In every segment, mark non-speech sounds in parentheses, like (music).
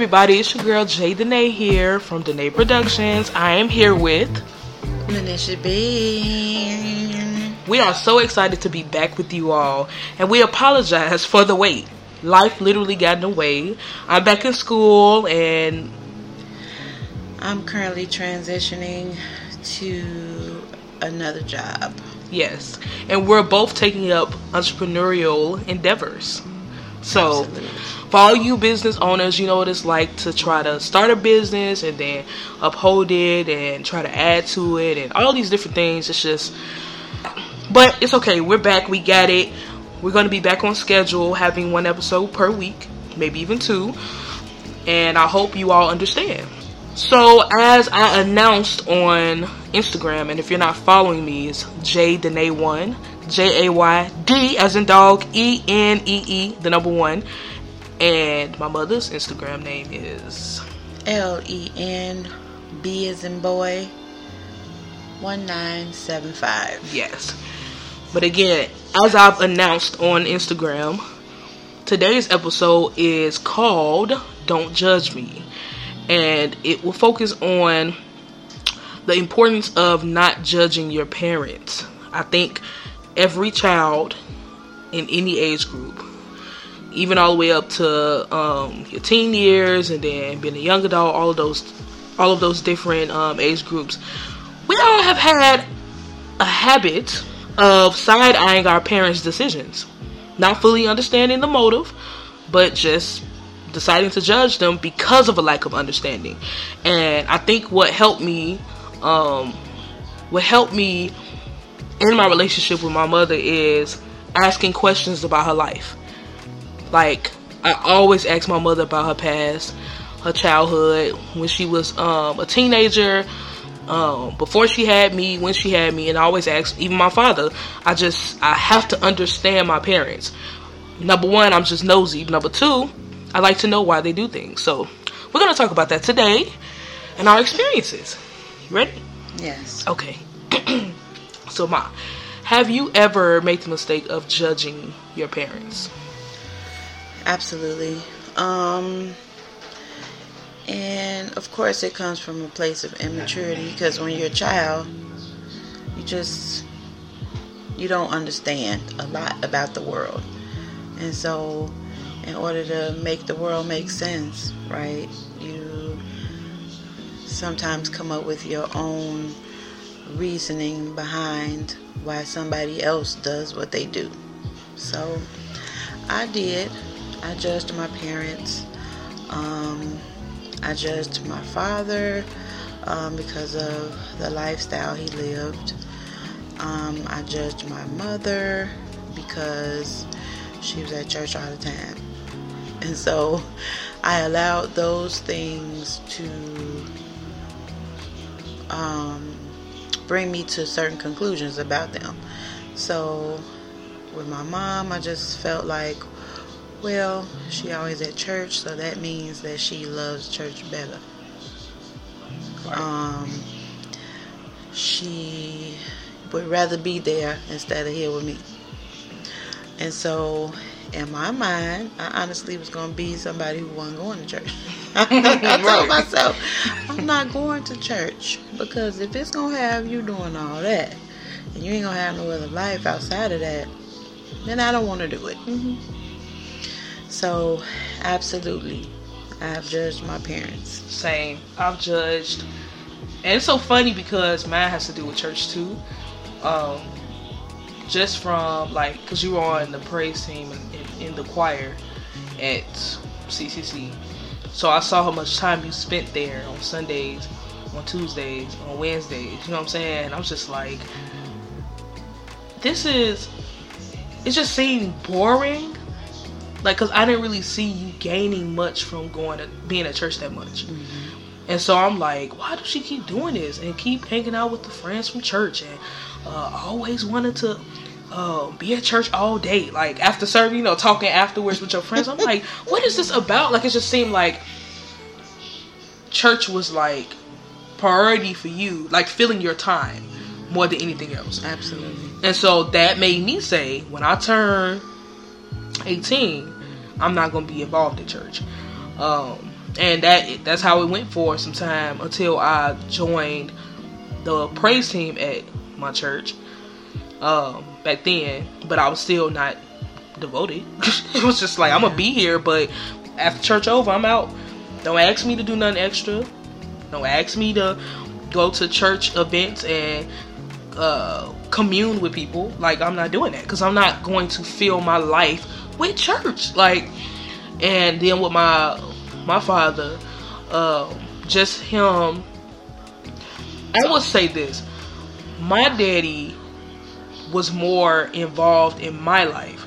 everybody, it's your girl Jay Danae here from Danae Productions. I am here with Manisha B. We are so excited to be back with you all, and we apologize for the wait. Life literally got in the way. I'm back in school, and I'm currently transitioning to another job. yes, and we're both taking up entrepreneurial endeavors. So, Absolutely. For all you business owners, you know what it's like to try to start a business and then uphold it and try to add to it and all these different things. It's just, but it's okay. We're back. We got it. We're going to be back on schedule, having one episode per week, maybe even two. And I hope you all understand. So, as I announced on Instagram, and if you're not following me, it's J Danae one, J A Y D as in dog, E N E E, the number one, and my mother's Instagram name is L E N B as in boy. One nine seven five. yes. But again, as I've announced on Instagram, today's episode is called "Don't Judge Me," and it will focus on the importance of not judging your parents. I think every child in any age group, even all the way up to um, your teen years and then being a young adult, all of those, all of those different um, age groups, we all have had a habit of side eyeing our parents' decisions, not fully understanding the motive, but just deciding to judge them because of a lack of understanding. And I think what helped me, um, what helped me in my relationship with my mother is asking questions about her life. Like I always ask my mother about her past, her childhood, when she was um, a teenager, um, before she had me, when she had me, and I always ask even my father. I just I have to understand my parents. Number one, I'm just nosy. Number two, I like to know why they do things. So we're gonna talk about that today and our experiences. You ready? Yes. Okay. (clears throat) so, Ma, have you ever made the mistake of judging your parents? Absolutely. Um and of course it comes from a place of immaturity because when you're a child you just you don't understand a lot about the world. And so in order to make the world make sense, right? You sometimes come up with your own reasoning behind why somebody else does what they do. So I did. I judged my parents. Um, I judged my father um, because of the lifestyle he lived. Um, I judged my mother because she was at church all the time. And so I allowed those things to um, bring me to certain conclusions about them. So with my mom, I just felt like, well, she always at church, so that means that she loves church better. Um, she would rather be there instead of here with me. And so, in my mind, I honestly was going to be somebody who wasn't going to church. (laughs) I (laughs) told myself, I'm not going to church because if it's going to have you doing all that and you ain't going to have no other life outside of that, then I don't want to do it. So, absolutely, I've judged my parents. Same. I've judged. And it's so funny because mine has to do with church too. Um, just from like, because you were on the praise team in, in, in the choir at CCC. So I saw how much time you spent there on Sundays, on Tuesdays, on Wednesdays. You know what I'm saying? And I was just like, this is. It just seemed boring. Like, cause I didn't really see you gaining much from going to being at church that much. And so I'm like, why does she keep doing this and keep hanging out with the friends from church and uh, always wanted to uh, be at church all day, like after serving, you know, talking afterwards with your friends. I'm like, (laughs) what is this about? Like, it just seemed like church was like priority for you, like filling your time more than anything else. Absolutely. And so that made me say, when I turn 18, I'm not going to be involved in church. Um, and that that's how it went for some time until I joined the praise team at my church um, back then. But I was still not devoted. (laughs) it was just like I'm gonna be here, but after church over, I'm out. Don't ask me to do nothing extra. Don't ask me to go to church events and uh, commune with people. Like I'm not doing that because I'm not going to fill my life with church. Like, and then with my my father, uh, just him. I would say this: my daddy was more involved in my life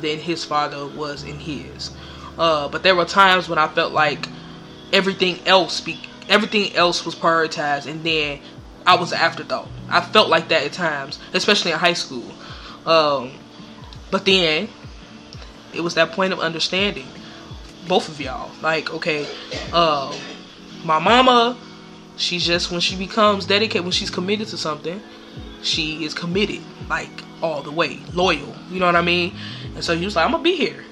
than his father was in his. Uh, but there were times when I felt like everything else be everything else was prioritized, and then I was an afterthought. I felt like that at times, especially in high school. Um, but then it was that point of understanding, both of y'all. Like, okay, uh, my mama, she's just when she becomes dedicated, when she's committed to something, she is committed, like all the way, loyal. You know what I mean? And so he was like, I'm gonna be here.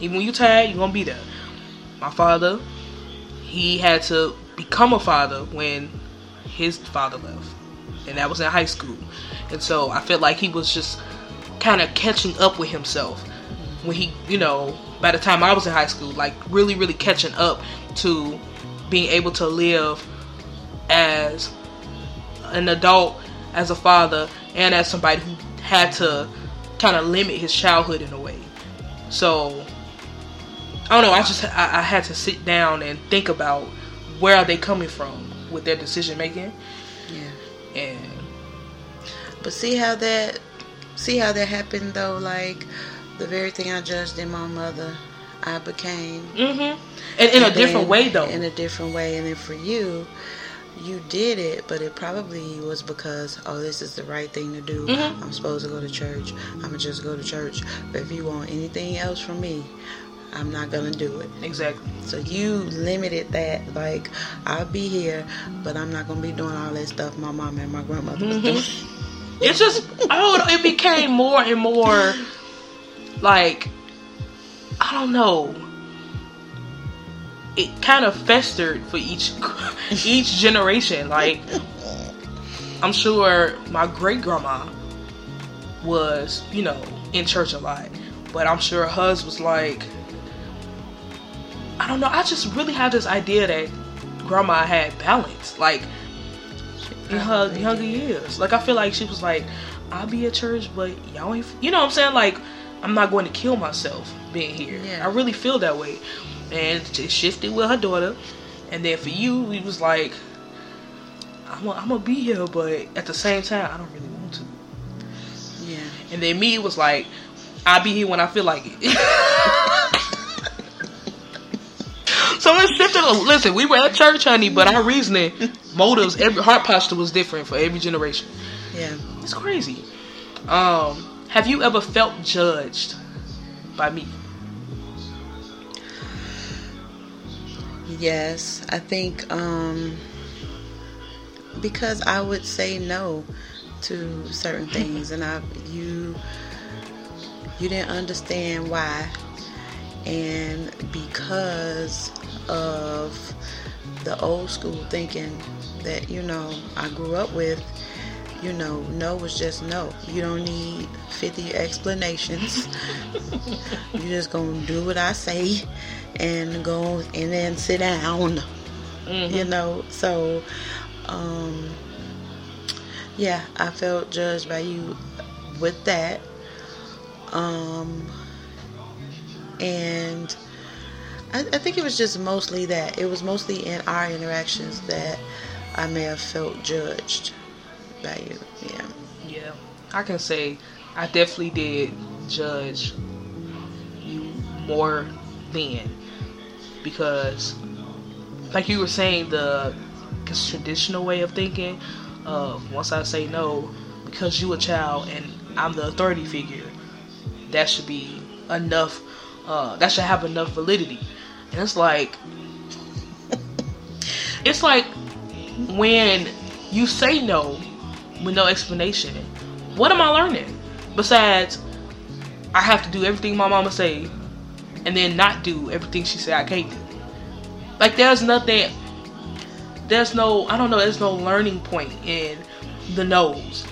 Even when you tired, you're gonna be there. My father, he had to become a father when his father left. And that was in high school. And so I felt like he was just kind of catching up with himself when he, you know, by the time I was in high school, like really, really catching up to being able to live as an adult, as a father, and as somebody who had to kind of limit his childhood in a way. So I don't know. I just I, I had to sit down and think about where are they coming from with their decision making. Yeah. And But see how that see how that happened though, like the very thing I judged in my mother, I became mm-hmm. and in a And different way though. In a different way, and then for you, you did it, but it probably was because oh, this is the right thing to do. Mhm. I'm supposed to go to church. I'm gonna just go to church. But if you want anything else from me, I'm not gonna do it. exactly. So you limited that. Like I'll be here, but I'm not gonna be doing all that stuff my mom and my grandmother was Mhm. doing. It's just oh, it became more and more like I don't know. It kind of festered for each (laughs) each generation. Like I'm sure my great grandma was, you know, in church a lot, but I'm sure hers was like I don't know. I just really have this idea that grandma had balance, like in her younger years. Like I feel like she was like, I'll be at church, but y'all ain't. You know what I'm saying? Like I'm not going to kill myself being here. Yeah. I really feel that way, and it shifted with her daughter, and then for you, we was like, I'm gonna, be here, but at the same time, I don't really want to. Yeah. And then me was like, I'll be here when I feel like it. (laughs) so it shifted. Listen, we were at church, honey, but our reasoning, (laughs) motives, every heart posture was different for every generation. Yeah. It's crazy. Um, have you ever felt judged by me? Yes, I think um, because I would say no to certain things, and I you you didn't understand why, and because of the old school thinking that you know I grew up with, you know, no was just no. You don't need fifty explanations. (laughs) you just gonna do what I say and go and then sit down you know? So um yeah i felt judged by you with that. Um and I, I think it was just mostly that. It was mostly in our interactions that i may have felt judged yeah Yeah, I can say I definitely did judge you more then because, like you were saying, the traditional way of thinking of once I say no because you a child and I'm the authority figure, that should be enough. Uh, that should have enough validity, and it's like (laughs) it's like when you say no with no explanation. What am I learning? Besides, I have to do everything my mama say, and then not do everything she said I can't do. like there's nothing there's no I don't know, there's no learning point in the no's.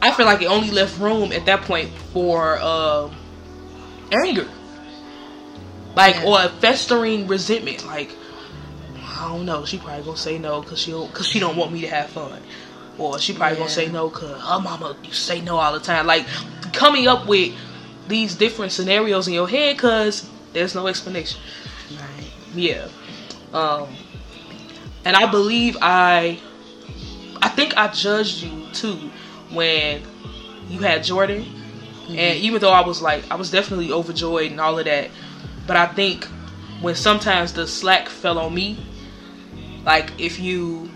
I feel like it only left room at that point for uh, anger. Like Yeah. or a festering resentment. Like I don't know, she probably gonna say no cause she don't, cause she don't want me to have fun. Or she probably gonna say no cause her mama say no all the time. Like coming up with these different scenarios in your head cause there's no explanation. Right. Yeah. Um and I believe I I think I judged you too when you had Jordan. And even though I was like I was definitely overjoyed and all of that, but I think when sometimes the slack fell on me, like if you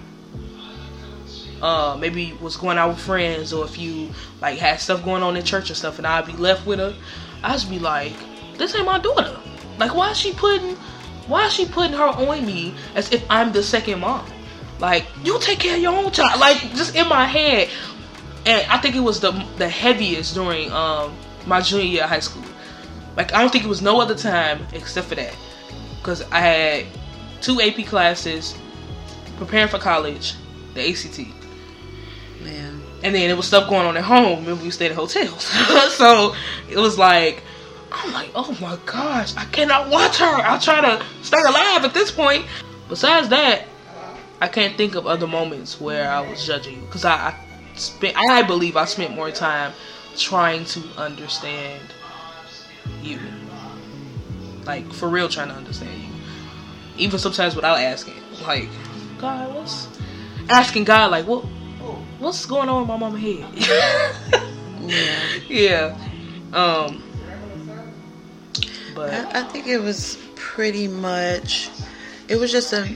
uh maybe was going out with friends or if you like had stuff going on in church and stuff and I'd be left with her, I'd just be like, This ain't my daughter. Like why is she putting why is she putting her on me as if I'm the second mom? Like, you take care of your own child. Like just in my head. And I think it was the the heaviest during um my junior year of high school. Like I don't think it was no other time except for that. Cause I had two AP classes, preparing for college, the ACT. Man. And then there was stuff going on at home. Remember, we stayed in hotels. (laughs) so it was like, I'm like, oh my gosh, I cannot watch her. I'll try to stay alive at this point. Besides that, I can't think of other moments where I was judging you. Because I, I spent, I believe I spent more time trying to understand you. Like, for real, trying to understand you. Even sometimes without asking. Like, God, what's. Asking God, like, what what's going on in my mama head? (laughs) Yeah. yeah. Um but I, I think it was pretty much. It was just a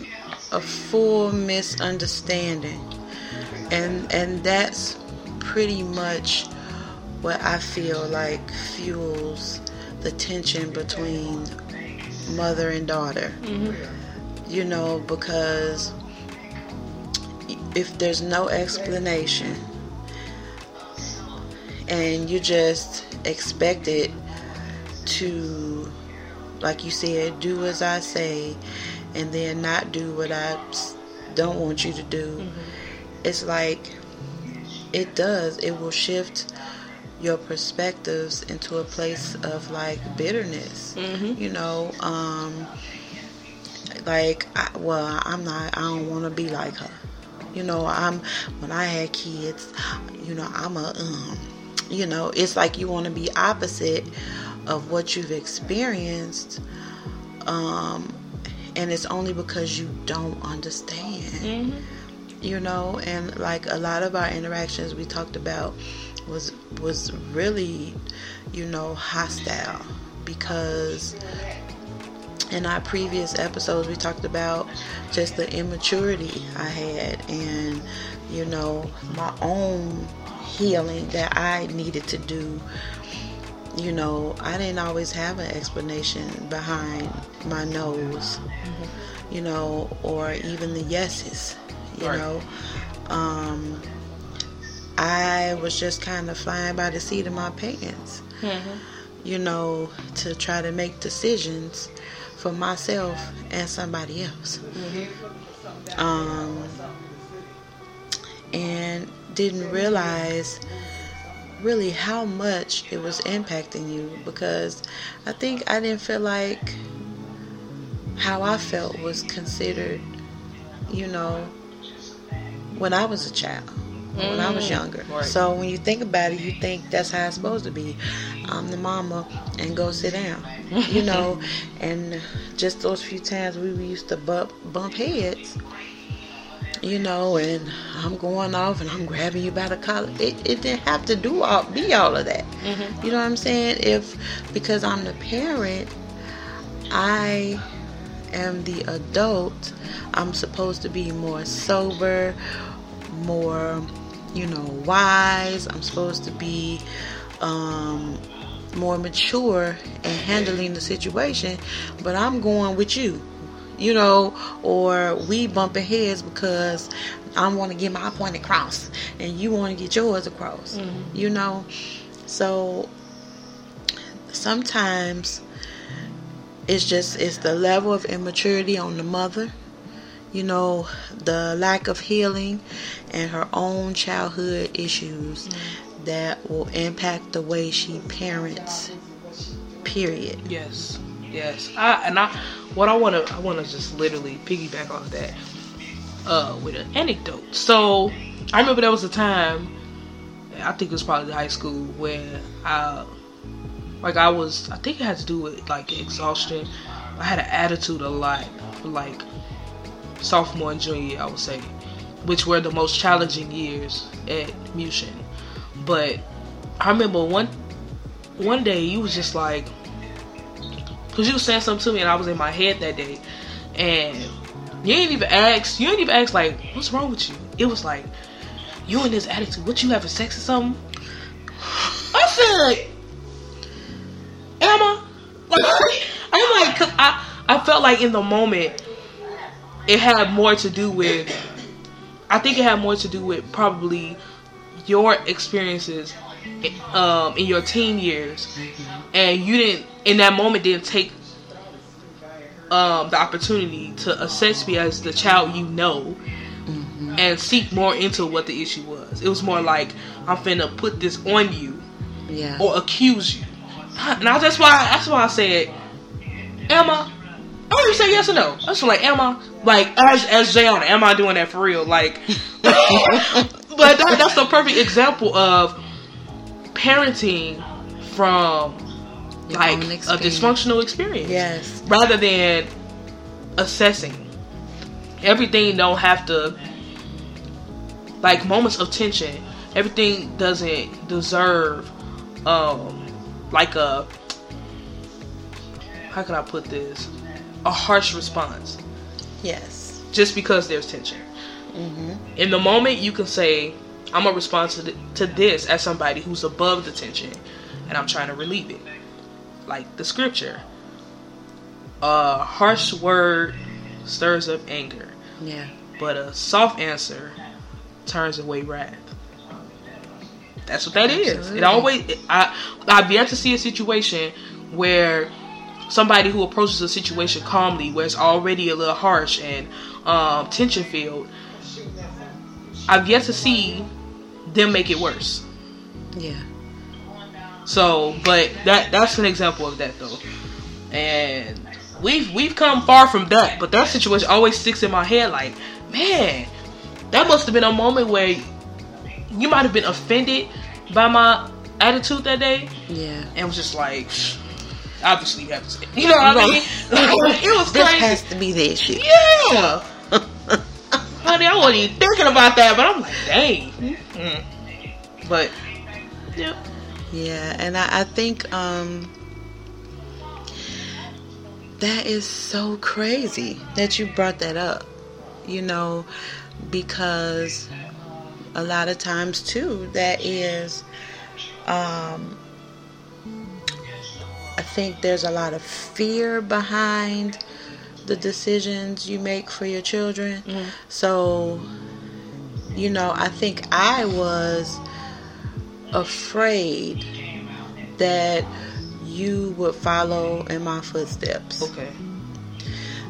a full misunderstanding, and and that's pretty much what I feel like fuels the tension between mother and daughter. You know, because if there's no explanation and you just expect it to, like you said, do as I say and then not do what I don't want you to do, it's like it does. It will shift your perspectives into a place of like bitterness. Mhm. You know, um, like, I, well, I'm not, I don't want to be like her. You know, I'm, when I had kids, you know, I'm a, um, you know, it's like you want to be opposite of what you've experienced. Um, and it's only because you don't understand mhm. you know and like a lot of our interactions we talked about was was really you know hostile because in our previous episodes we talked about just the immaturity I had and you know my own healing that I needed to do you know I didn't always have an explanation behind my no's you know or even the yeses you Right. know um I was just kind of flying by the seat of my pants Mhm. you know, to try to make decisions for myself and somebody else. Um, and didn't realize really how much it was impacting you because I think I didn't feel like how I felt was considered, you know, when I was a child, when I was Mm, younger. right. So when you think about it, you think that's how it's supposed to be. I'm the mama and go sit down, (laughs) you know. and just those few times we used to bump bump heads, you know, and I'm going off and I'm grabbing you by the collar. It, it didn't have to do all be all of that. Mhm. You know what I'm saying? If because I'm the parent, I am the adult, I'm supposed to be more sober, more, you know, wise. I'm supposed to be um, more mature and handling the situation, but I'm going with you, you know, or we bumping heads because I want to get my point across and you want to get yours across, you know. So sometimes it's just it's the level of immaturity on the mother you know the lack of healing and her own childhood issues mm-hmm. that will impact the way she parents period yes yes i and i what i want to i want to just literally piggyback off that uh with an anecdote so i remember there was a time i think it was probably high school where i like I was, I think it had to do with like exhaustion. I had an attitude a lot, like sophomore and junior year, I would say, which were the most challenging years at Mushin. But I remember one one day you was just like, cause you was saying something to me and I was in my head that day, and you ain't even ask, you ain't even ask like, what's wrong with you? It was like, you in this attitude, what you having sex or something? I said, Emma. Like, I'm like, I, I felt like in the moment, it had more to do with, I think it had more to do with probably your experiences um, in your teen years, and you didn't in that moment didn't take um, the opportunity to assess me as the child you know mm-hmm. and seek more into what the issue was. It was more like I'm finna put this on you, yeah, or accuse you. And I, that's why that's why I said, Emma. I say yes or no. I just like, am I like as as Jayana? Am I doing that for real? Like, (laughs) but that, that's the perfect example of parenting from Your like a dysfunctional experience. Yes. Rather than assessing, everything don't have to like moments of tension. Everything doesn't deserve um like a how can I put this? A harsh response. Yes. Just because there's tension. Mm-hmm. In the moment, you can say, "I'm a response to, th- to this as somebody who's above the tension, and I'm trying to relieve it." Like the scripture, a harsh word stirs up anger. Yeah. But a soft answer turns away wrath. That's what that Absolutely. is. It always I I've yet to see a situation where somebody who approaches a situation calmly, where it's already a little harsh and um, tension filled. I've yet to see them make it worse. Yeah. So, but that that's an example of that though, and we've we've come far from that. But that situation always sticks in my head. Like, man, that must have been a moment where you might have been offended by my attitude that day. Yeah. And was just like, obviously you have to say, you know what I mean? (laughs) it was this crazy. has to be the issue. Yeah. Honey, I wasn't even thinking about that, but I'm like, dang. Mm-hmm. But, yeah. Yeah, and I, I think um, that is so crazy that you brought that up. You know, because a lot of times too that is um, think there's a lot of fear behind the decisions you make for your children. Mm-hmm. So, you know, I think I was afraid that you would follow in my footsteps. Okay.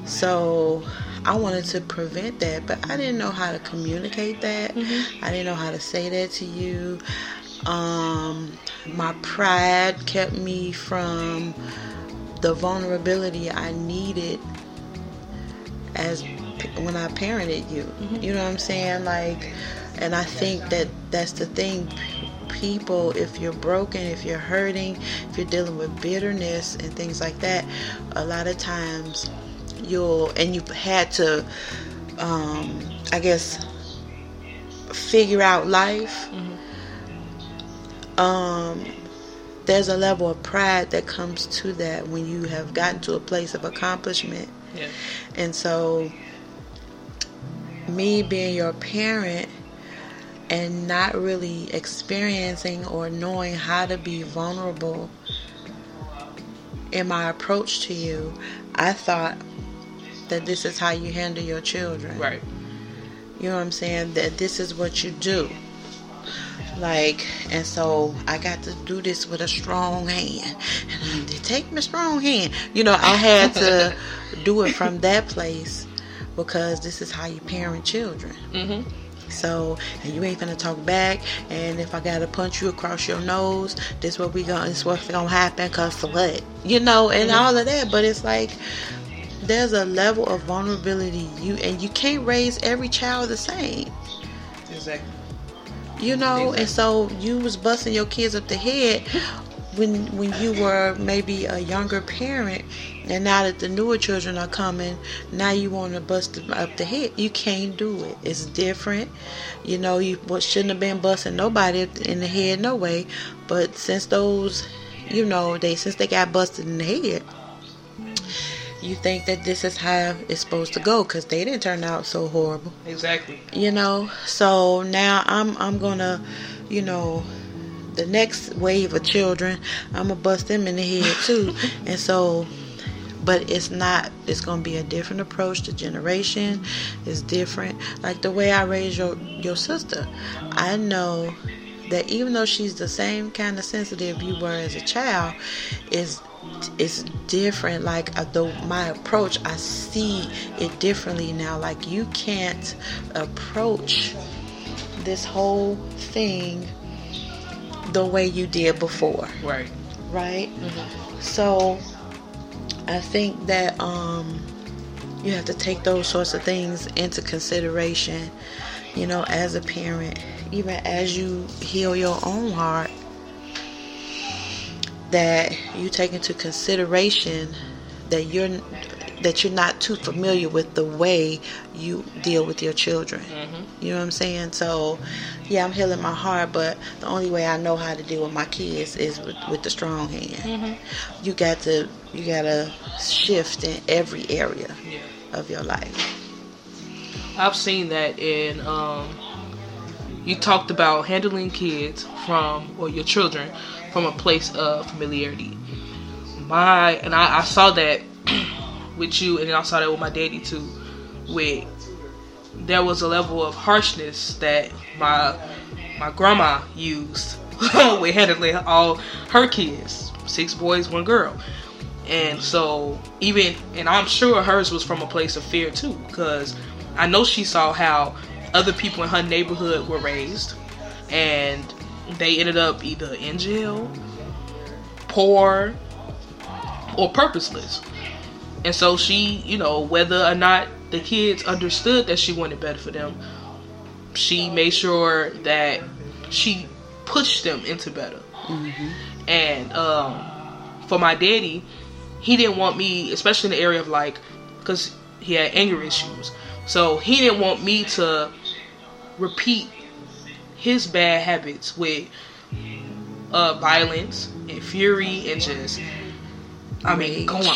So, I wanted to prevent that, but I didn't know how to communicate that. Mm-hmm. I didn't know how to say that to you. Um, my pride kept me from the vulnerability I needed as when I parented you. Mm-hmm. You know what I'm saying? Like, and I think that that's the thing. People, if you're broken, if you're hurting, if you're dealing with bitterness and things like that, a lot of times you'll and you've had to um, I guess figure out life mm-hmm. Um, there's a level of pride that comes to that when you have gotten to a place of accomplishment yeah. and so me being your parent and not really experiencing or knowing how to be vulnerable in my approach to you, I thought that this is how you handle your children. Right. You know what I'm saying? That this is what you do. Like and so i got to do this with a strong hand. And I, take my strong hand. You know i had to (laughs) do it from that place because this is how you parent children. Mm-hmm. so and you ain't gonna talk back. And if i gotta punch you across your nose this what we gonna this what's gonna happen cause what? You know and all of that. But it's like there's a level of vulnerability you and you can't raise every child the same. Exactly. You know and so you was busting your kids up the head when when you were maybe a younger parent and now that the newer children are coming now you want to bust them up the head. You can't do it. It's different. You know you what shouldn't have been busting nobody in the head no way but since those you know they since they got busted in the head you think that this is how it's supposed to go because they didn't turn out so horrible. Exactly. you know? So now i'm i'm gonna you know the next wave of children i'm gonna bust them in the head too. (laughs) And so but it's not it's gonna be a different approach. To generation is different. Like the way i raised your your sister i know that even though she's the same kind of sensitive you were as a child is it's different. Like uh, the my approach i see it differently now. Like you can't approach this whole thing the way you did before. Right. right? So i think that um you have to take those sorts of things into consideration you know as a parent even as you heal your own heart that you take into consideration that you're that you're not too familiar with the way you deal with your children. You know what I'm saying? So, yeah, I'm healing my heart, but the only way I know how to deal with my kids is with, with the strong hand. You got to you got to shift in every area Yeah. of your life. I've seen that in um you talked about handling kids from or your children from a place of familiarity. My and I, I saw that (clears throat) with you and then I saw that with my daddy too. With there was a level of harshness that my my grandma used (laughs) with handling all her kids. Six boys, one girl. And so even and I'm sure hers was from a place of fear too, because I know she saw how other people in her neighborhood were raised and they ended up either in jail, poor, or purposeless. And so she, you know, whether or not the kids understood that she wanted better for them, she made sure that she pushed them into better. And um, for my daddy, he didn't want me, especially in the area of like, because he had anger issues. So he didn't want me to repeat his bad habits with uh, violence and fury and just, I mean, going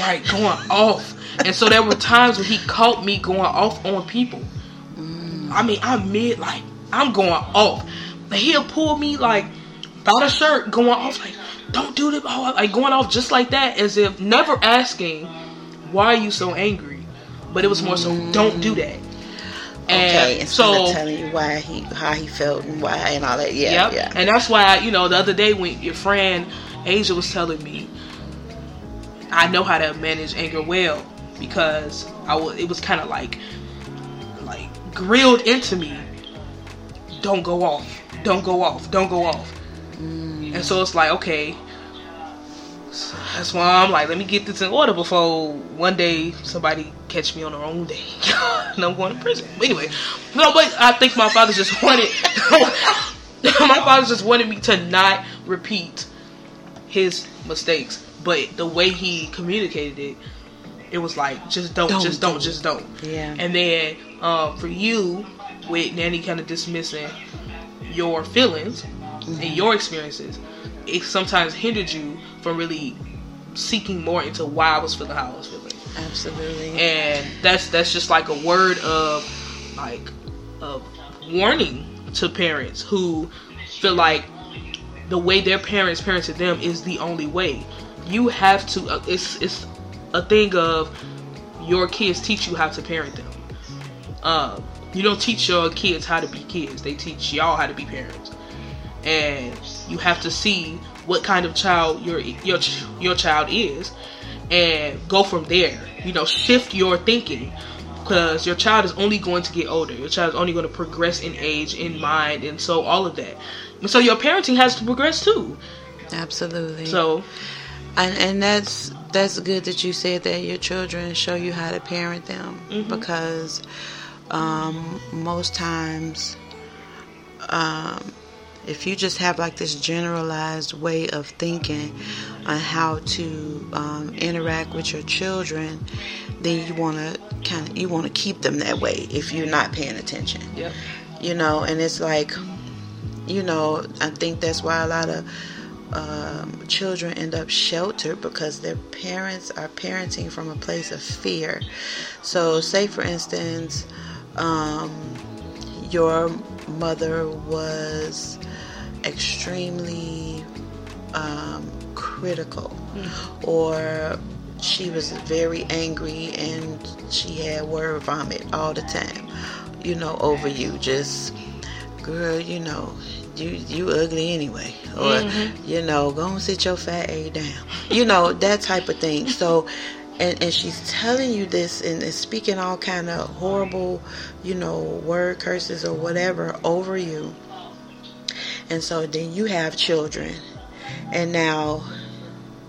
right, going off. And so there were times when he caught me going off on people. I mean, I'm mid like I'm going off. Like, he'll pull me like by the shirt, going off like, "Don't do this," oh, like going off just like that, as if never asking, "Why are you so angry?" But it was more so, "Don't do that." And Okay, instead so of telling you why he how he felt and why and all that. Yeah, Yep. yeah. And that's why, you know, the other day when your friend Asia was telling me, I know how to manage anger well because I was. It was kind of like, like grilled into me. Don't go off. Don't go off. Don't go off. Mm. And so it's like, okay. So that's why I'm like, let me get this in order before one day somebody catch me on the wrong day (laughs) and I'm going to prison. Anyway, no, but I think my father just wanted, (laughs) my father just wanted me to not repeat his mistakes. But the way he communicated it, it was like, just don't, Don't just do don't, it. just don't. Yeah. And then um, for you, with Nanny kind of dismissing your feelings and your experiences, it sometimes hindered you from really seeking more into why I was feeling how I was feeling. Absolutely. And that's that's just like a word of like of warning to parents who feel like the way their parents parented them is the only way. You have to. Uh, it's it's a thing of your kids teach you how to parent them. Um, you don't teach your kids how to be kids. They teach y'all how to be parents. and you have to see what kind of child your your your child is and go from there you know shift your thinking because your child is only going to get older your child is only going to progress in age in mind and so all of that and so your parenting has to progress too Absolutely. so and and that's that's good that you said that your children show you how to parent them Mhm. because um, most times um, if you just have like this generalized way of thinking on how to um, interact with your children then you want to kind of you want to keep them that way if you're not paying attention. Yep. You know and it's like you know i think that's why a lot of um, children end up sheltered because their parents are parenting from a place of fear. So say for instance um, your mother was extremely um, critical. Or she was very angry and she had word vomit all the time you know over you. Just girl you know you you ugly anyway. Or you know go and sit your fat a down. You know that type of thing. So and, and she's telling you this and, and speaking all kind of horrible you know word curses or whatever over you and so then you have children. And now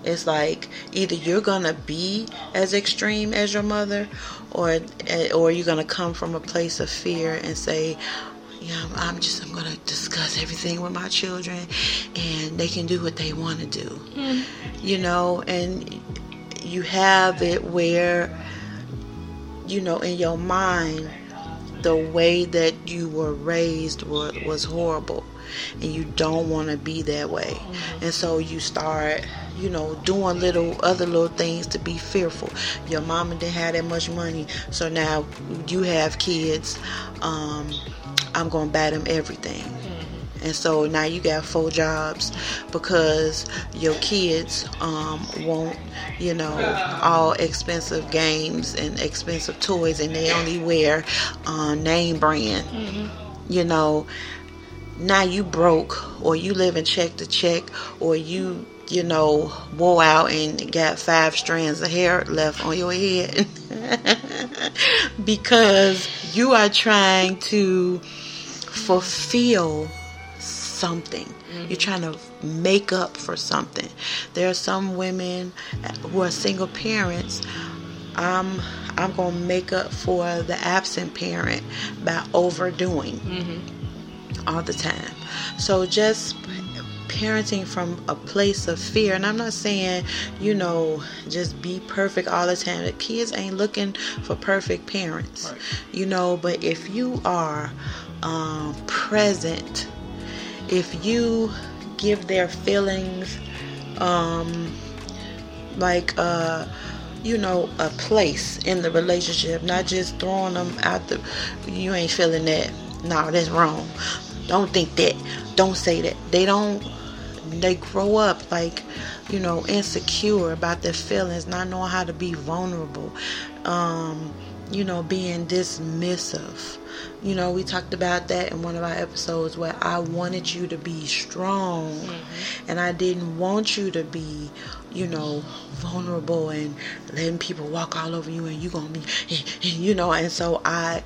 it's like either you're gonna be as extreme as your mother or eh, or you're gonna come from a place of fear and say yeah, I'm, just I'm gonna discuss everything with my children, and they can do what they want to do, mm. you know. And you have it where, you know, in your mind, the way that you were raised was, was horrible, and you don't want to be that way, and so you start. You know, doing little other little things to be fearful. Your mama didn't have that much money, so now you have kids. Um, I'm gonna buy them everything. And so now you got four jobs because your kids um, want, you know, all expensive games and expensive toys, and they only wear uh, name brand. You know, now you broke, or you live in check to check, or you, you know, wore out and got five strands of hair left on your head (laughs) because you are trying to fulfill something. Mm-hmm. You're trying to make up for something. There are some women who are single parents. I'm I'm gonna make up for the absent parent by overdoing mm-hmm. All the time. So just parenting from a place of fear and i'm not saying you know just be perfect all the time the kids ain't looking for perfect parents Right. you know but if you are um, present if you give their feelings um, like uh, you know a place in the relationship not just throwing them out the you ain't feeling that no that's wrong don't think that. Don't say that. They don't they grow up like you know insecure about their feelings not knowing how to be vulnerable um you know being dismissive. You know we talked about that in one of our episodes where i wanted you to be strong and i didn't want you to be you know vulnerable and letting people walk all over you and you gonna be (laughs) you know and so i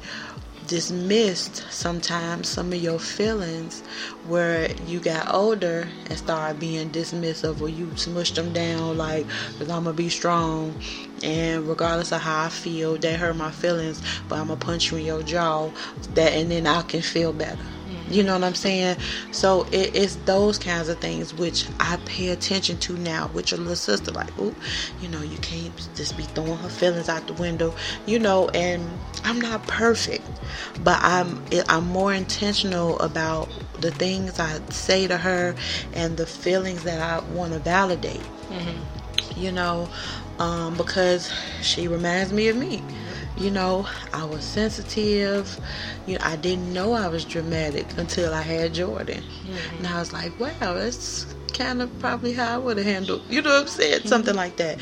dismissed sometimes some of your feelings where you got older and started being dismissive or you smushed them down like because i'm gonna be strong and regardless of how i feel that hurt my feelings but i'm gonna punch you in your jaw that and then i can feel better you know what I'm saying? So it, it's those kinds of things which I pay attention to now with your little sister. Like, oh, you know, you can't just be throwing her feelings out the window, you know. And I'm not perfect, but I'm I'm more intentional about the things I say to her and the feelings that I want to validate. You know, um, because she reminds me of me. You know, I was sensitive. You know, I didn't know I was dramatic until I had Jordan. And I was like, wow, that's kind of probably how I would have handled, you know what I'm saying? Mm-hmm. Something like that.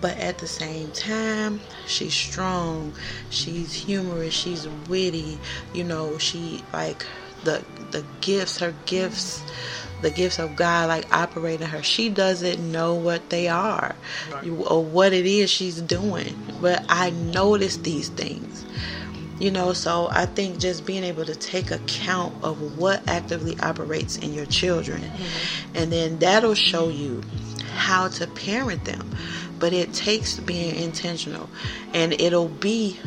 But at the same time, she's strong. She's humorous. She's witty. You know, she like the the gifts, her gifts, mm-hmm. The gifts of God, like operating her. She doesn't know what they are Right. or what it is she's doing. But I notice these things. You know, so I think just being able to take account of what actively operates in your children, mm-hmm. and then that'll show you how to parent them. But it takes being intentional, and it'll be,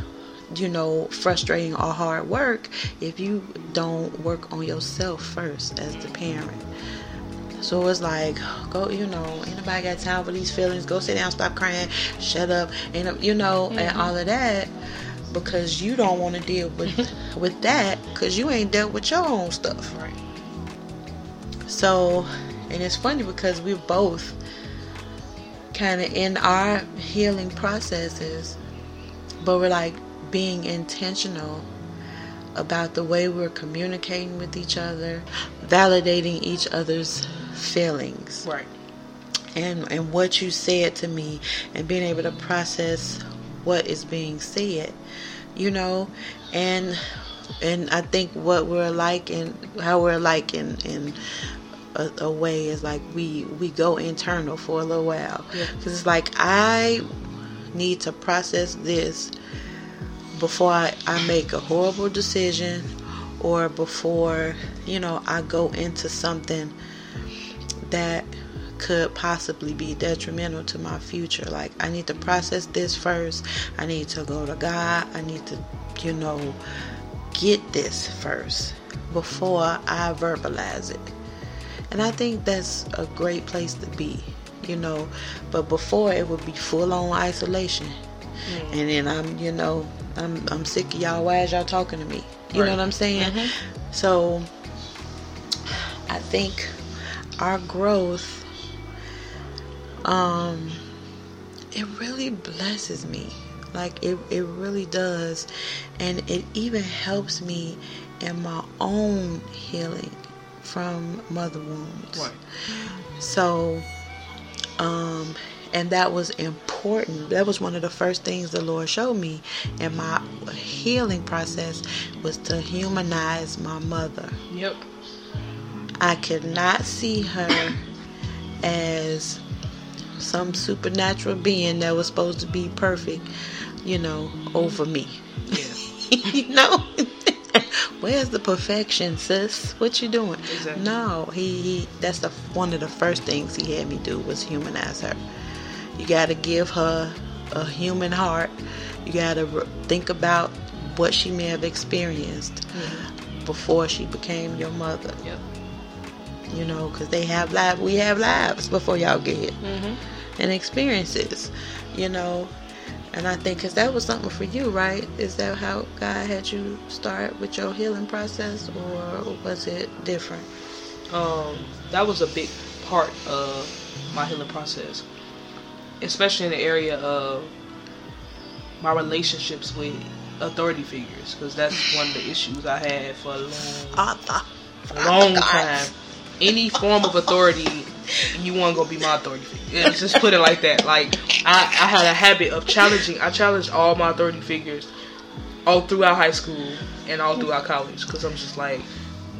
you know, frustrating or hard work if you don't work on yourself first as the parent. So it's like, go, you know, anybody got time for these feelings. Go sit down, stop crying, shut up, and uh, you know, and mm-hmm. all of that because you don't want to deal with (laughs) with that because you ain't dealt with your own stuff. Right. So, and it's funny because we're both kind of in our healing processes, but we're like being intentional about the way we're communicating with each other, validating each other's feelings Right. and and what you said to me and being able to process what is being said you know and and i think what we're like and how we're like in in a, a way is like we we go internal for a little while Yeah. because it's like i need to process this before I, I make a horrible decision or before you know i go into something that could possibly be detrimental to my future. Like, I need to process this first. I need to go to God. I need to, you know, get this first before I verbalize it. And I think that's a great place to be, you know. But before it would be full on isolation. Mm. And then I'm, you know, I'm I'm sick of y'all. Why is y'all talking to me? You Right. know what I'm saying? Mhm. So I think our growth um it really blesses me like it, it really does and it even helps me in my own healing from mother wounds Right. so um and that was important that was one of the first things the lord showed me in my healing process was to humanize my mother Yep. I could not see her as some supernatural being that was supposed to be perfect, you know, over me. Yeah. (laughs) you know? (laughs) Where's the perfection, sis? What you doing? Exactly. No, he, he that's the one of the first things he had me do was humanize her. You got to give her a human heart. You got to re- think about what she may have experienced before she became your mother you know, because they have lives. We have lives before y'all get here Mhm. and experiences, you know. And I think because that was something for you, right? Is that how God had you start with your healing process, or was it different? um, that was a big part of my healing process, especially in the area of my relationships with authority figures, because that's one of the issues I had for a long, long time. Any form of authority, you want to go be my authority figure. Yeah, just put it like that. Like I, I had a habit of challenging. I challenged all my authority figures all throughout high school and all throughout college, because I'm just like.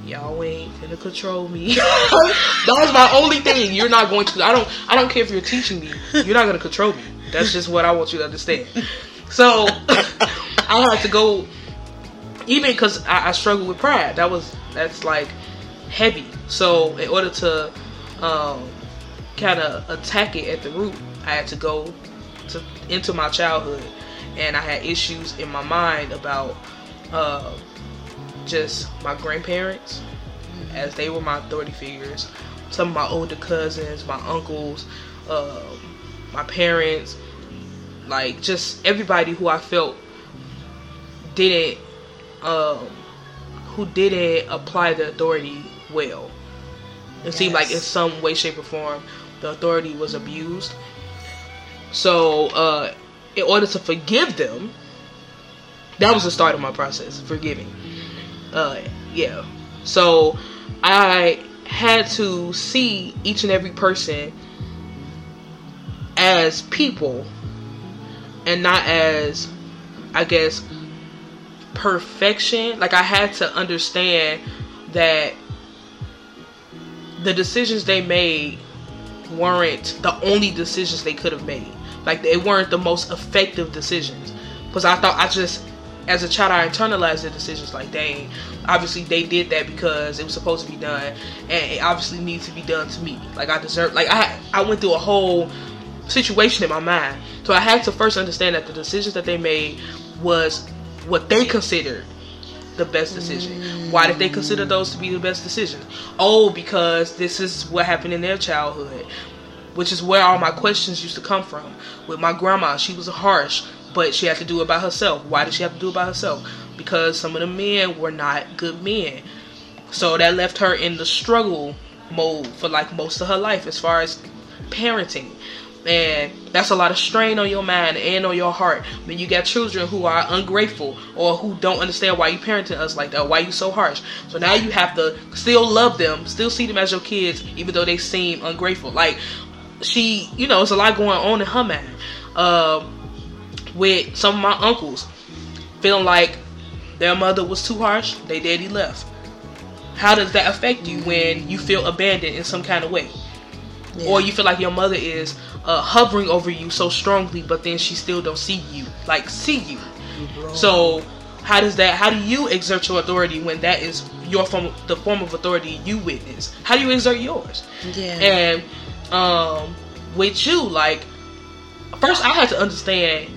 Y'all ain't gonna control me. (laughs) that was my only thing. You're not going to. I don't. I don't care if you're teaching me. You're not gonna control me. That's just what I want you to understand. So (laughs) I had to go, even because I, I struggle with pride. That was that's like heavy. So in order to um, kind of attack it at the root, I had to go to into my childhood, and I had issues in my mind about uh, just my grandparents, as they were my authority figures. Some of my older cousins, my uncles, uh, my parents, like just everybody who I felt didn't, um, who didn't apply the authority well. It seemed like in some way, shape, or form, the authority was abused. So, uh, in order to forgive them, that was the start of my process, forgiving. Uh, yeah. So, I had to see each and every person as people and not as, I guess, perfection. Like, I had to understand that the decisions they made weren't the only decisions they could have made. Like they weren't the most effective decisions. Because I thought I just as a child I internalized the decisions like dang, obviously they did that because it was supposed to be done and it obviously needs to be done to me. Like I deserve like I I went through a whole situation in my mind. So I had to first understand that the decisions that they made was what they considered the best decision. Why did they consider those to be the best decisions? Oh, because this is what happened in their childhood, which is where all my questions used to come from. With my grandma, she was harsh, but she had to do it by herself. Why did she have to do it by herself? Because some of the men were not good men. So that left her in the struggle mode for like most of her life as far as parenting and that's a lot of strain on your mind and on your heart when you got children who are ungrateful or who don't understand why you parenting us like that why you so harsh so now you have to still love them still see them as your kids even though they seem ungrateful like she you know it's a lot going on in her mind uh, with some of my uncles feeling like their mother was too harsh their daddy left how does that affect you when you feel abandoned in some kind of way yeah. or you feel like your mother is uh, hovering over you so strongly, but then she still don't see you, like see you. So how does that? How do you exert your authority when that is your form, the form of authority you witness? How do you exert yours? Yeah. And um, with you, like first I had to understand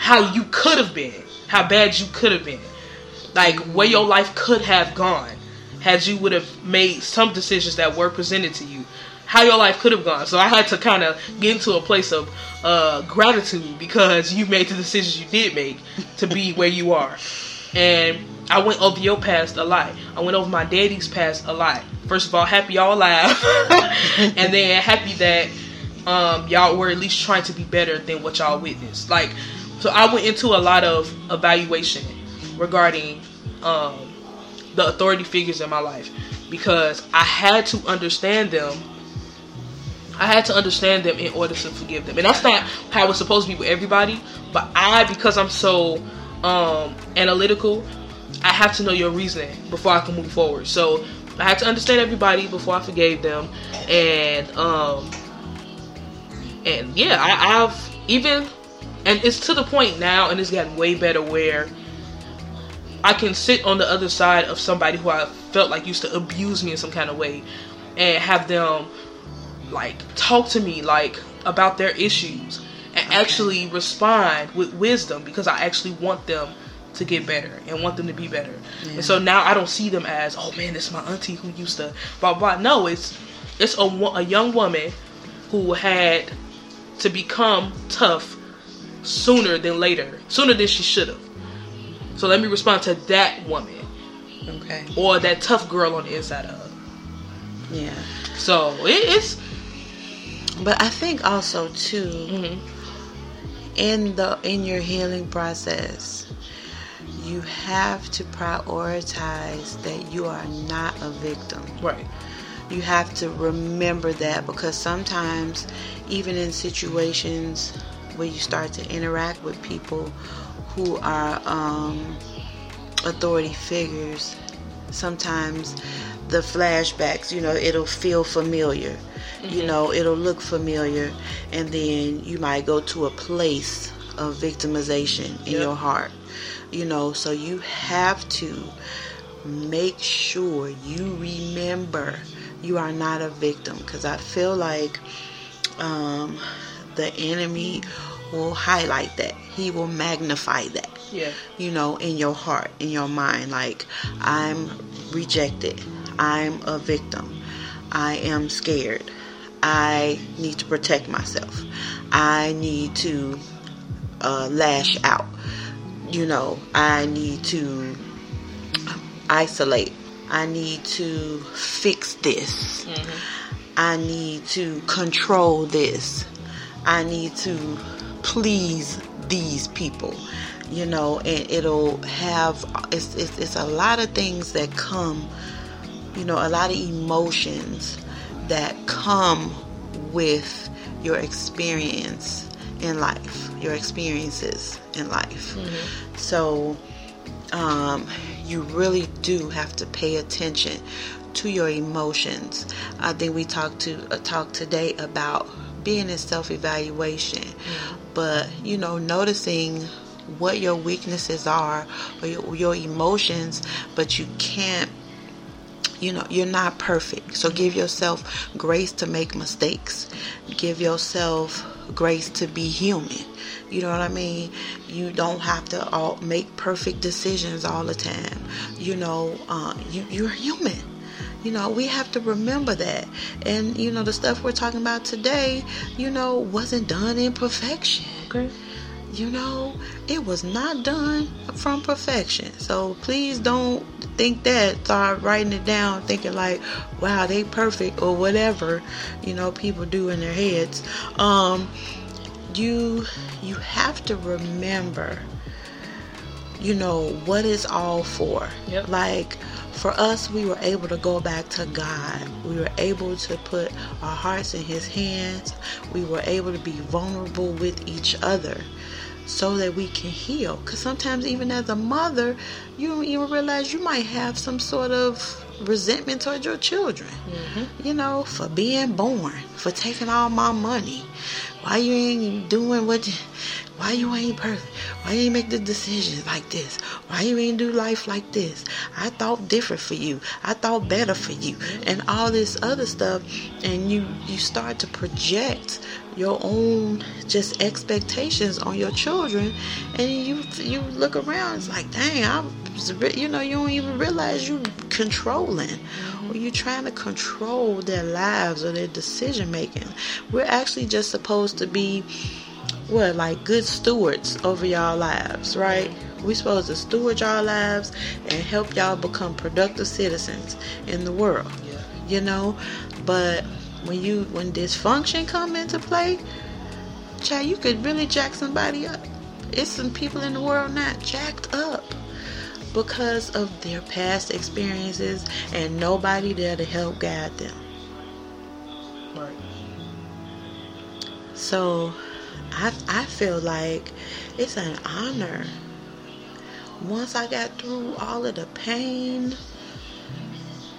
how you could have been, how bad you could have been, like where your life could have gone had you would have made some decisions that were presented to you how your life could have gone. So I had to kind of get into a place of uh, gratitude because you made the decisions you did make to be (laughs) where you are. And I went over your past a lot. I went over my daddy's past a lot. First of all, happy y'all alive, (laughs) and then happy that um, y'all were at least trying to be better than what y'all witnessed. Like, so I went into a lot of evaluation regarding um, the authority figures in my life because I had to understand them I had to understand them in order to forgive them. And that's not how it's supposed to be with everybody. But I, because I'm so um, analytical, I have to know your reasoning before I can move forward. So I had to understand everybody before I forgave them. And um, and yeah, I, I've even and it's to the point now, and it's gotten way better where I can sit on the other side of somebody who I felt like used to abuse me in some kind of way, and have them like talk to me like about their issues and okay. actually respond with wisdom because I actually want them to get better and want them to be better. Yeah. And so now I don't see them as, oh man, it's my auntie who used to blah blah. No, it's it's a, a young woman who had to become tough sooner than later, sooner than she should have. So let me respond to that woman. Okay. Or that tough girl on the inside of her. Yeah. So it, it's but I think also too mm-hmm. in the in your healing process, you have to prioritize that you are not a victim. Right. You have to remember that because sometimes even in situations where you start to interact with people who are um, authority figures, sometimes the flashbacks, you know, it'll feel familiar Mm-hmm. You know, it'll look familiar, and then you might go to a place of victimization in yep. your heart. You know, so you have to make sure you remember you are not a victim because I feel like um, the enemy will highlight that. He will magnify that. Yeah. You know, in your heart, in your mind. Like, I'm rejected. I'm a victim. I am scared. I need to protect myself. I need to uh, lash out. You know, I need to isolate. I need to fix this. Mm-hmm. I need to control this. I need to please these people. You know, and it'll have it's, it's, it's a lot of things that come. You know, a lot of emotions that come with your experience in life, your experiences in life. Mm-hmm. So, um, you really do have to pay attention to your emotions. I think we talked to uh, talked today about being in self-evaluation, mm-hmm. But you know, noticing what your weaknesses are or your, your emotions, but you can't you know you're not perfect. So give yourself grace to make mistakes. Give yourself grace to be human. You know what i mean? You don't have to all make perfect decisions all the time. You know uh, you, you're human you know, we have to remember that. And, you know, the stuff we're talking about today, you know, wasn't done in perfection. Okay. You know, it was not done from perfection. So please don't think that. Start writing it down, thinking like, wow, they perfect or whatever, you know, people do in their heads. Um, you you have to remember you know what it's all for yep. like for us, we were able to go back to God. We were able to put our hearts in His hands. We were able to be vulnerable with each other so that we can heal. Because sometimes, even as a mother, you don't even realize you might have some sort of resentment towards your children. Mm-hmm. You know, for being born, for taking all my money. Why you ain't doing what you, why you ain't perfect? Why you ain't make the decisions like this? Why you ain't do life like this? I thought different for you. I thought better for you. And all this other stuff and you you start to project your own just expectations on your children and you you look around it's like dang i'm you know you don't even realize you controlling or you trying to control their lives or their decision making we're actually just supposed to be what like good stewards over y'all lives, right? We supposed to steward y'all lives and help y'all become productive citizens in the world. Yeah. You know, but when you when dysfunction come into play, child, you could really jack somebody up. It's some people in the world not jacked up because of their past experiences and nobody there to help guide them. Right. So I, I feel like it's an honor. Once I got through all of the pain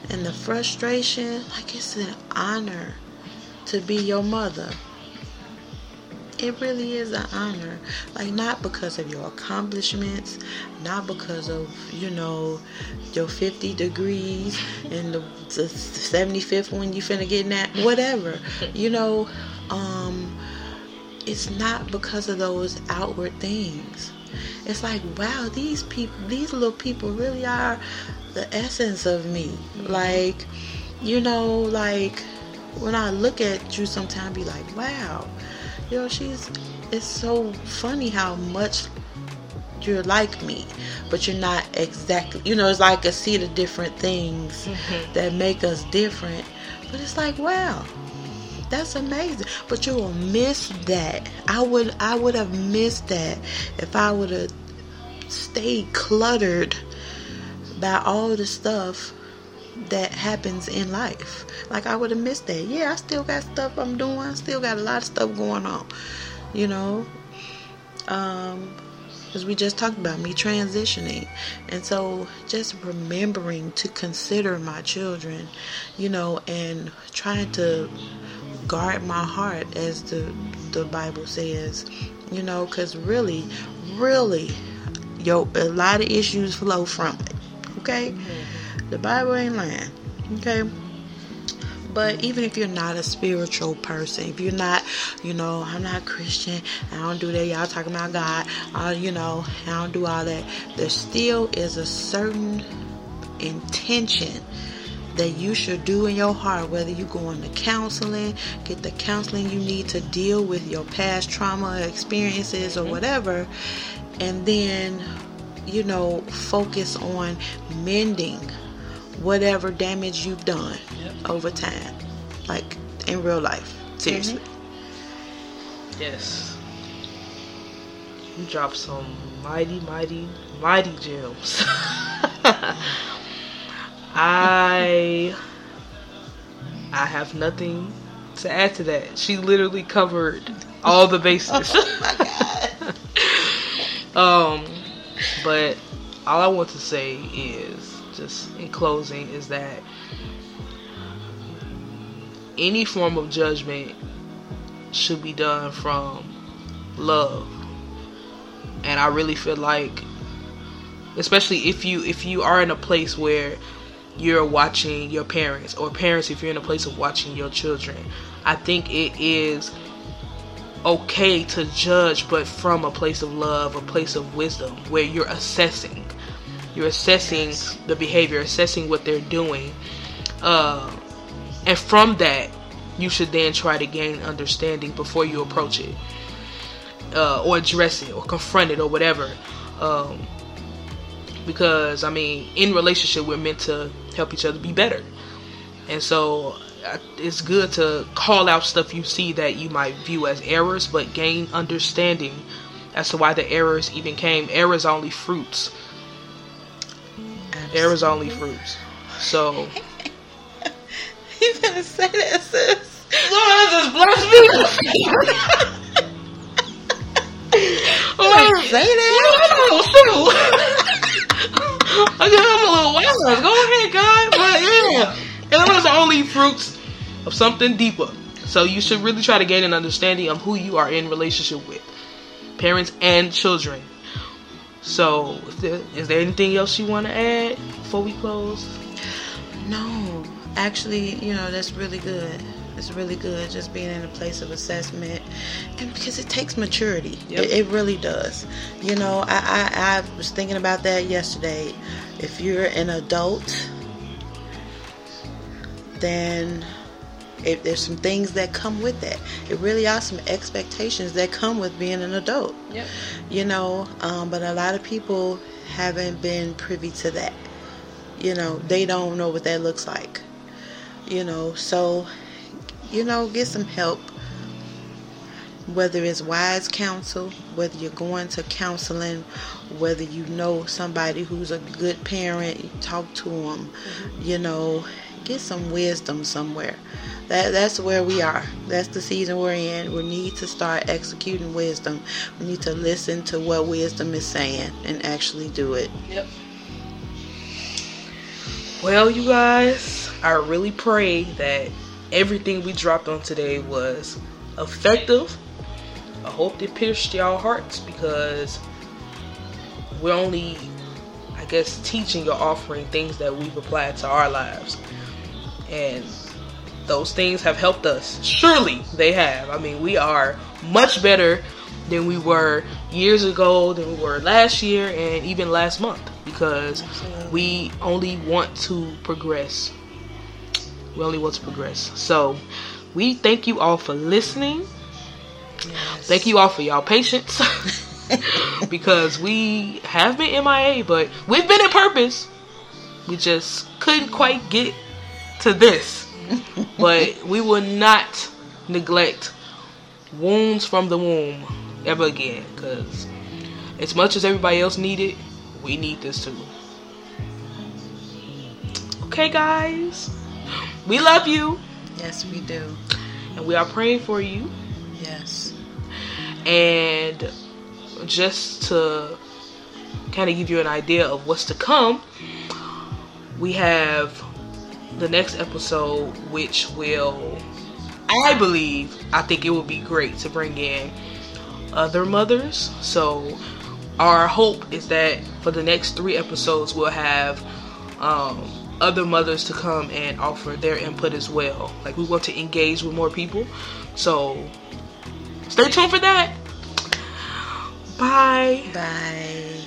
and the frustration, like it's an honor to be your mother. It really is an honor. Like, not because of your accomplishments, not because of, you know, your 50 degrees and the, the 75th one you finna get that, whatever. You know, um, it's not because of those outward things. It's like, wow, these people, these little people really are the essence of me. Like, you know, like when I look at you sometimes be like, wow, you know, she's, it's so funny how much you're like me, but you're not exactly, you know, it's like a seed of different things mm-hmm. that make us different. But it's like, wow, that's amazing. But you will miss that. I would I would have missed that if I would have stayed cluttered by all the stuff that happens in life. Like I would have missed that. Yeah, I still got stuff I'm doing. I still got a lot of stuff going on. You know. Um as we just talked about me transitioning and so just remembering to consider my children you know and trying to guard my heart, as the the Bible says. You know, because really, really, yo, a lot of issues flow from it. Okay, the Bible ain't lying. Okay. But even if you're not a spiritual person, if you're not, you know, I'm not Christian, I don't do that. Y'all talking about God, I, you know, I don't do all that. There still is a certain intention that you should do in your heart, whether you go into counseling, get the counseling you need to deal with your past trauma experiences or mm-hmm. whatever, and then, you know, focus on mending whatever damage you've done yep. over time, like in real life. Seriously. Mm-hmm. Yes. You dropped some mighty, mighty, mighty gems. (laughs) I I have nothing to add to that. She literally covered all the bases. (laughs) oh my god. (laughs) um, but all I want to say is just in closing is that any form of judgment should be done from love. And I really feel like especially if you if you are in a place where you're watching your parents or parents if you're in a place of watching your children, I think it is okay to judge but from a place of love, a place of wisdom where you're assessing. You're assessing yes. the behavior, assessing what they're doing. Uh, and from that, you should then try to gain understanding before you approach it. Uh, or address it or confront it or whatever. Um, because I mean, in relationship, we're meant to help each other be better, and so it's good to call out stuff you see that you might view as errors, but gain understanding as to why the errors even came. Errors only fruits. Absolutely. Errors only fruits. So. (laughs) you gonna say that, sis? Lord, just bless me. (laughs) (laughs) Like, say that. Go ahead, guys. But (laughs) yeah, and those are only fruits of something deeper. So you should really try to gain an understanding of who you are in relationship with, parents and children. So, is there anything else you want to add before we close? No, actually, you know that's really good. It's really good just being in a place of assessment, and because it takes maturity, yep. it, it, really does. You know, I, I I was thinking about that yesterday. If you're an adult, then if there's some things that come with that. It really are some expectations that come with being an adult. Yep. You know, um, but a lot of people haven't been privy to that. You know, they don't know what that looks like. You know, so you know, get some help. Whether it's wise counsel, whether you're going to counseling, whether you know somebody who's a good parent, talk to them, you know, get some wisdom somewhere. That that's where we are. That's the season we're in. We need to start executing wisdom. We need to listen to what wisdom is saying and actually do it. Yep. Well, you guys, I really pray that everything we dropped on today was effective. I hope it pierced y'all hearts because we're only, I guess, teaching or offering things that we've applied to our lives. And those things have helped us. Surely they have. I mean, we are much better than we were years ago, than we were last year, and even last month because Absolutely. we only want to progress we only want to progress. So we thank you all for listening. Yes. Thank you all for y'all patience. (laughs) because we have been MIA, but we've been in purpose. We just couldn't quite get to this. but we will not neglect wounds from the womb ever again. Because as much as everybody else need it, we need this too. Okay, guys. We love you. Yes, we do. And we are praying for you. Yes. And just to kind of give you an idea of what's to come, we have the next episode, which will, I believe, I think it would be great to bring in other mothers. So, our hope is that for the next three episodes, we'll have um, other mothers to come and offer their input as well. Like we want to engage with more people. So stay tuned for that. Bye. Bye.